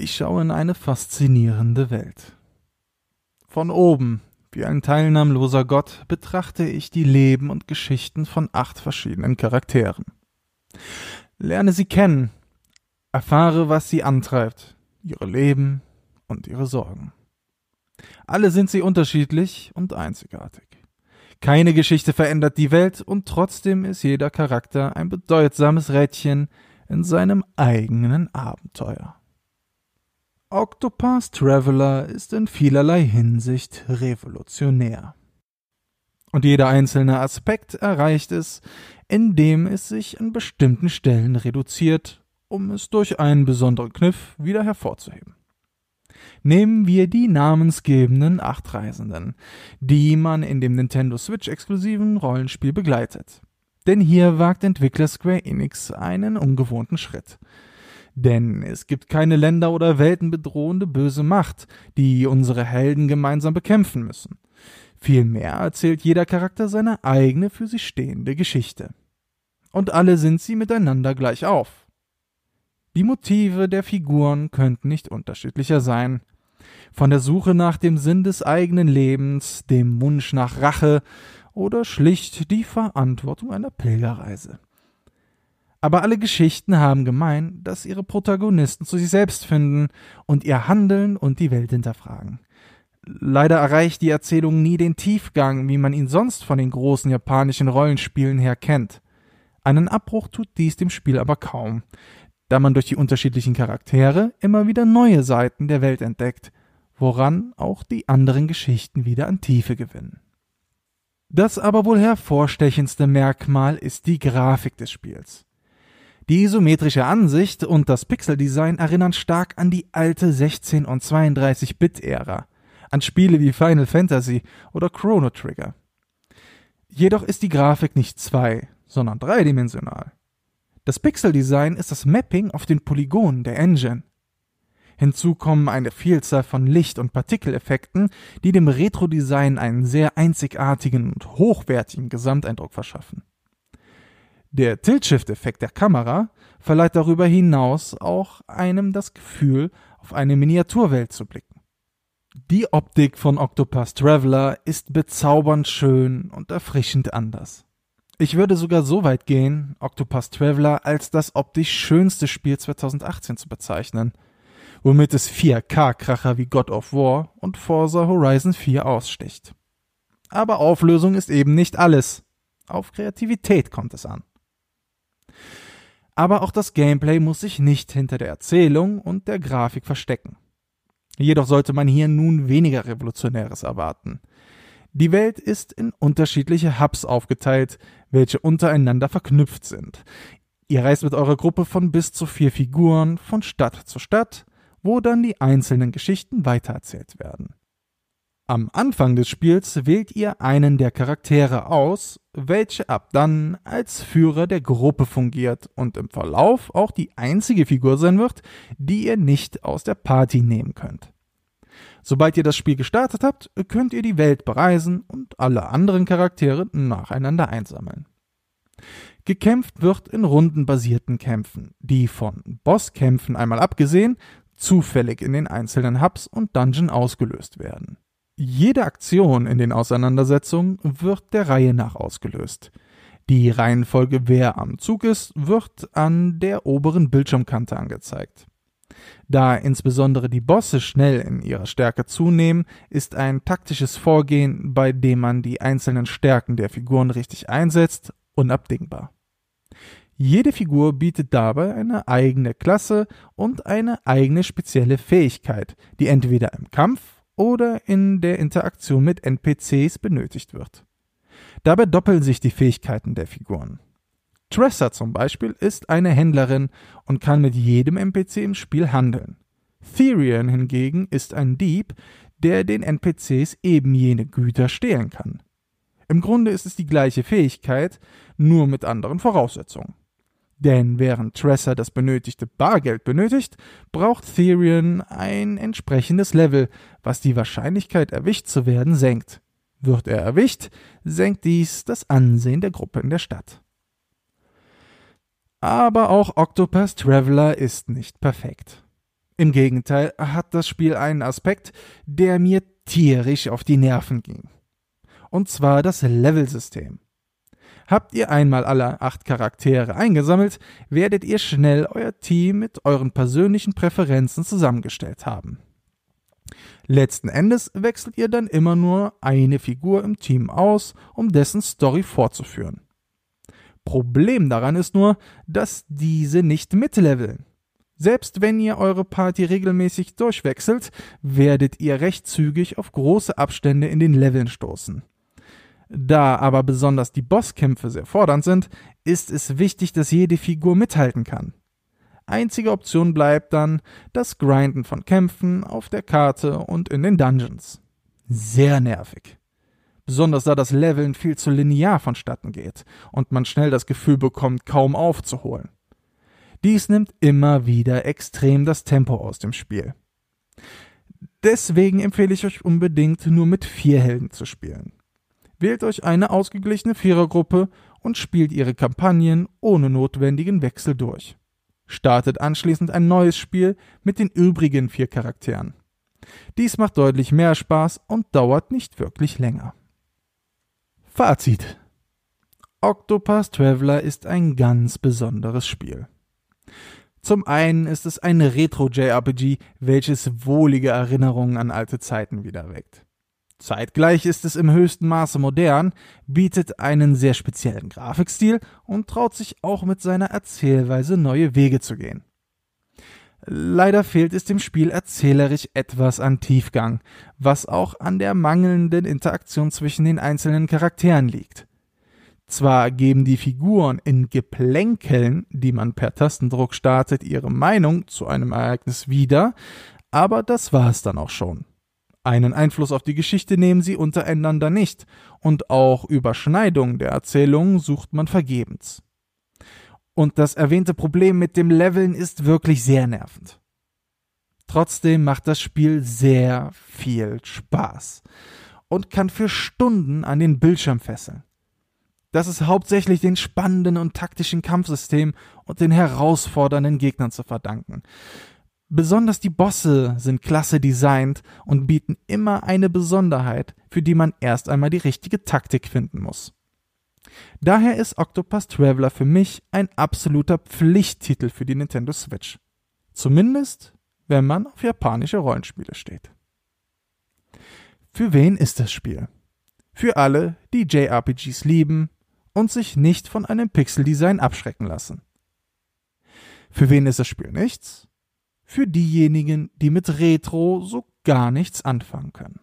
Ich schaue in eine faszinierende Welt. Von oben, wie ein teilnahmloser Gott, betrachte ich die Leben und Geschichten von acht verschiedenen Charakteren. Lerne sie kennen, erfahre, was sie antreibt, ihre Leben und ihre Sorgen. Alle sind sie unterschiedlich und einzigartig. Keine Geschichte verändert die Welt und trotzdem ist jeder Charakter ein bedeutsames Rädchen in seinem eigenen Abenteuer. Octopath Traveler ist in vielerlei Hinsicht revolutionär. Und jeder einzelne Aspekt erreicht es, indem es sich an bestimmten Stellen reduziert, um es durch einen besonderen Kniff wieder hervorzuheben. Nehmen wir die namensgebenden acht Reisenden, die man in dem Nintendo Switch exklusiven Rollenspiel begleitet. Denn hier wagt Entwickler Square Enix einen ungewohnten Schritt. Denn es gibt keine Länder oder Welten bedrohende böse Macht, die unsere Helden gemeinsam bekämpfen müssen. Vielmehr erzählt jeder Charakter seine eigene für sich stehende Geschichte. Und alle sind sie miteinander gleich auf. Die Motive der Figuren könnten nicht unterschiedlicher sein. Von der Suche nach dem Sinn des eigenen Lebens, dem Wunsch nach Rache oder schlicht die Verantwortung einer Pilgerreise. Aber alle Geschichten haben gemein, dass ihre Protagonisten zu sich selbst finden und ihr Handeln und die Welt hinterfragen. Leider erreicht die Erzählung nie den Tiefgang, wie man ihn sonst von den großen japanischen Rollenspielen her kennt. Einen Abbruch tut dies dem Spiel aber kaum, da man durch die unterschiedlichen Charaktere immer wieder neue Seiten der Welt entdeckt, woran auch die anderen Geschichten wieder an Tiefe gewinnen. Das aber wohl hervorstechendste Merkmal ist die Grafik des Spiels. Die isometrische Ansicht und das Pixeldesign erinnern stark an die alte 16- und 32-Bit-Ära, an Spiele wie Final Fantasy oder Chrono Trigger. Jedoch ist die Grafik nicht zwei, sondern dreidimensional. Das Pixeldesign ist das Mapping auf den Polygonen der Engine. Hinzu kommen eine Vielzahl von Licht- und Partikeleffekten, die dem Retro-Design einen sehr einzigartigen und hochwertigen Gesamteindruck verschaffen. Der Tilt-Shift-Effekt der Kamera verleiht darüber hinaus auch einem das Gefühl, auf eine Miniaturwelt zu blicken. Die Optik von Octopus Traveler ist bezaubernd schön und erfrischend anders. Ich würde sogar so weit gehen, Octopus Traveler als das optisch schönste Spiel 2018 zu bezeichnen, womit es 4K-Kracher wie God of War und Forza Horizon 4 aussticht. Aber Auflösung ist eben nicht alles. Auf Kreativität kommt es an. Aber auch das Gameplay muss sich nicht hinter der Erzählung und der Grafik verstecken. Jedoch sollte man hier nun weniger Revolutionäres erwarten. Die Welt ist in unterschiedliche Hubs aufgeteilt, welche untereinander verknüpft sind. Ihr reist mit eurer Gruppe von bis zu vier Figuren von Stadt zu Stadt, wo dann die einzelnen Geschichten weitererzählt werden. Am Anfang des Spiels wählt ihr einen der Charaktere aus, welche ab dann als Führer der Gruppe fungiert und im Verlauf auch die einzige Figur sein wird, die ihr nicht aus der Party nehmen könnt. Sobald ihr das Spiel gestartet habt, könnt ihr die Welt bereisen und alle anderen Charaktere nacheinander einsammeln. Gekämpft wird in rundenbasierten Kämpfen, die von Bosskämpfen einmal abgesehen zufällig in den einzelnen Hubs und Dungeon ausgelöst werden. Jede Aktion in den Auseinandersetzungen wird der Reihe nach ausgelöst. Die Reihenfolge, wer am Zug ist, wird an der oberen Bildschirmkante angezeigt. Da insbesondere die Bosse schnell in ihrer Stärke zunehmen, ist ein taktisches Vorgehen, bei dem man die einzelnen Stärken der Figuren richtig einsetzt, unabdingbar. Jede Figur bietet dabei eine eigene Klasse und eine eigene spezielle Fähigkeit, die entweder im Kampf oder in der Interaktion mit NPCs benötigt wird. Dabei doppeln sich die Fähigkeiten der Figuren. Tressa zum Beispiel ist eine Händlerin und kann mit jedem NPC im Spiel handeln. Therian hingegen ist ein Dieb, der den NPCs eben jene Güter stehlen kann. Im Grunde ist es die gleiche Fähigkeit, nur mit anderen Voraussetzungen. Denn während Tressa das benötigte Bargeld benötigt, braucht Therian ein entsprechendes Level, was die Wahrscheinlichkeit erwischt zu werden senkt. Wird er erwischt, senkt dies das Ansehen der Gruppe in der Stadt. Aber auch Octopus Traveler ist nicht perfekt. Im Gegenteil hat das Spiel einen Aspekt, der mir tierisch auf die Nerven ging. Und zwar das Levelsystem. Habt ihr einmal alle acht Charaktere eingesammelt, werdet ihr schnell euer Team mit euren persönlichen Präferenzen zusammengestellt haben. Letzten Endes wechselt ihr dann immer nur eine Figur im Team aus, um dessen Story fortzuführen. Problem daran ist nur, dass diese nicht mitleveln. Selbst wenn ihr eure Party regelmäßig durchwechselt, werdet ihr recht zügig auf große Abstände in den Leveln stoßen. Da aber besonders die Bosskämpfe sehr fordernd sind, ist es wichtig, dass jede Figur mithalten kann. Einzige Option bleibt dann das Grinden von Kämpfen auf der Karte und in den Dungeons. Sehr nervig. Besonders da das Leveln viel zu linear vonstatten geht und man schnell das Gefühl bekommt, kaum aufzuholen. Dies nimmt immer wieder extrem das Tempo aus dem Spiel. Deswegen empfehle ich euch unbedingt nur mit vier Helden zu spielen. Wählt euch eine ausgeglichene Vierergruppe und spielt ihre Kampagnen ohne notwendigen Wechsel durch. Startet anschließend ein neues Spiel mit den übrigen vier Charakteren. Dies macht deutlich mehr Spaß und dauert nicht wirklich länger. Fazit Octopus Traveler ist ein ganz besonderes Spiel. Zum einen ist es ein Retro-JRPG, welches wohlige Erinnerungen an alte Zeiten wieder weckt. Zeitgleich ist es im höchsten Maße modern, bietet einen sehr speziellen Grafikstil und traut sich auch mit seiner Erzählweise neue Wege zu gehen. Leider fehlt es dem Spiel erzählerisch etwas an Tiefgang, was auch an der mangelnden Interaktion zwischen den einzelnen Charakteren liegt. Zwar geben die Figuren in Geplänkeln, die man per Tastendruck startet, ihre Meinung zu einem Ereignis wieder, aber das war es dann auch schon. Einen Einfluss auf die Geschichte nehmen sie untereinander nicht, und auch Überschneidungen der Erzählungen sucht man vergebens. Und das erwähnte Problem mit dem Leveln ist wirklich sehr nervend. Trotzdem macht das Spiel sehr viel Spaß und kann für Stunden an den Bildschirm fesseln. Das ist hauptsächlich den spannenden und taktischen Kampfsystem und den herausfordernden Gegnern zu verdanken. Besonders die Bosse sind klasse designt und bieten immer eine Besonderheit, für die man erst einmal die richtige Taktik finden muss. Daher ist Octopus Traveler für mich ein absoluter Pflichttitel für die Nintendo Switch. Zumindest, wenn man auf japanische Rollenspiele steht. Für wen ist das Spiel? Für alle, die JRPGs lieben und sich nicht von einem Pixeldesign abschrecken lassen. Für wen ist das Spiel nichts? Für diejenigen, die mit Retro so gar nichts anfangen können.